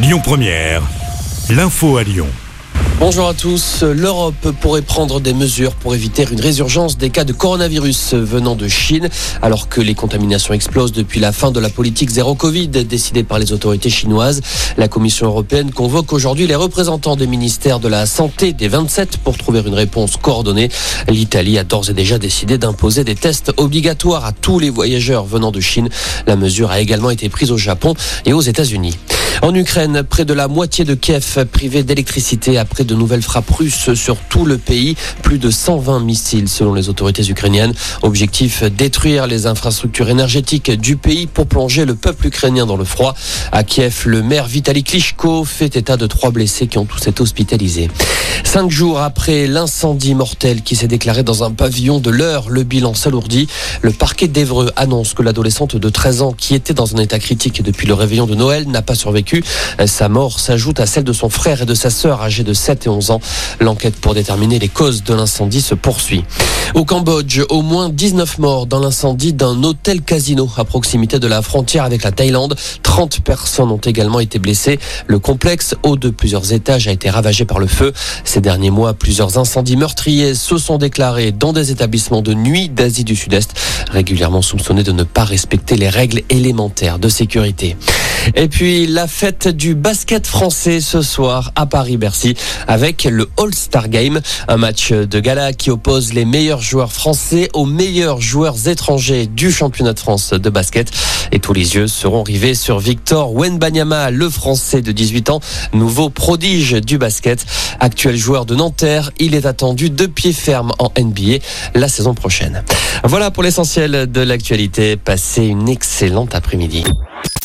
Lyon Première, l'info à Lyon. Bonjour à tous. L'Europe pourrait prendre des mesures pour éviter une résurgence des cas de coronavirus venant de Chine, alors que les contaminations explosent depuis la fin de la politique zéro Covid décidée par les autorités chinoises. La Commission européenne convoque aujourd'hui les représentants des ministères de la Santé des 27 pour trouver une réponse coordonnée. L'Italie a d'ores et déjà décidé d'imposer des tests obligatoires à tous les voyageurs venant de Chine. La mesure a également été prise au Japon et aux États-Unis. En Ukraine, près de la moitié de Kiev privée d'électricité après de nouvelles frappes russes sur tout le pays. Plus de 120 missiles selon les autorités ukrainiennes. Objectif, détruire les infrastructures énergétiques du pays pour plonger le peuple ukrainien dans le froid. À Kiev, le maire Vitaly Klitschko fait état de trois blessés qui ont tous été hospitalisés. Cinq jours après l'incendie mortel qui s'est déclaré dans un pavillon de l'heure, le bilan s'alourdit. Le parquet d'Evreux annonce que l'adolescente de 13 ans qui était dans un état critique depuis le réveillon de Noël n'a pas survécu sa mort s'ajoute à celle de son frère et de sa sœur âgés de 7 et 11 ans. L'enquête pour déterminer les causes de l'incendie se poursuit. Au Cambodge, au moins 19 morts dans l'incendie d'un hôtel casino à proximité de la frontière avec la Thaïlande. 30 personnes ont également été blessées. Le complexe, haut de plusieurs étages, a été ravagé par le feu. Ces derniers mois, plusieurs incendies meurtriers se sont déclarés dans des établissements de nuit d'Asie du Sud-Est, régulièrement soupçonnés de ne pas respecter les règles élémentaires de sécurité. Et puis la fête du basket français ce soir à Paris-Bercy avec le All-Star Game, un match de gala qui oppose les meilleurs joueurs français aux meilleurs joueurs étrangers du championnat de France de basket. Et tous les yeux seront rivés sur Victor Wenbanyama, le français de 18 ans, nouveau prodige du basket. Actuel joueur de Nanterre, il est attendu de pied ferme en NBA la saison prochaine. Voilà pour l'essentiel de l'actualité. Passez une excellente après-midi.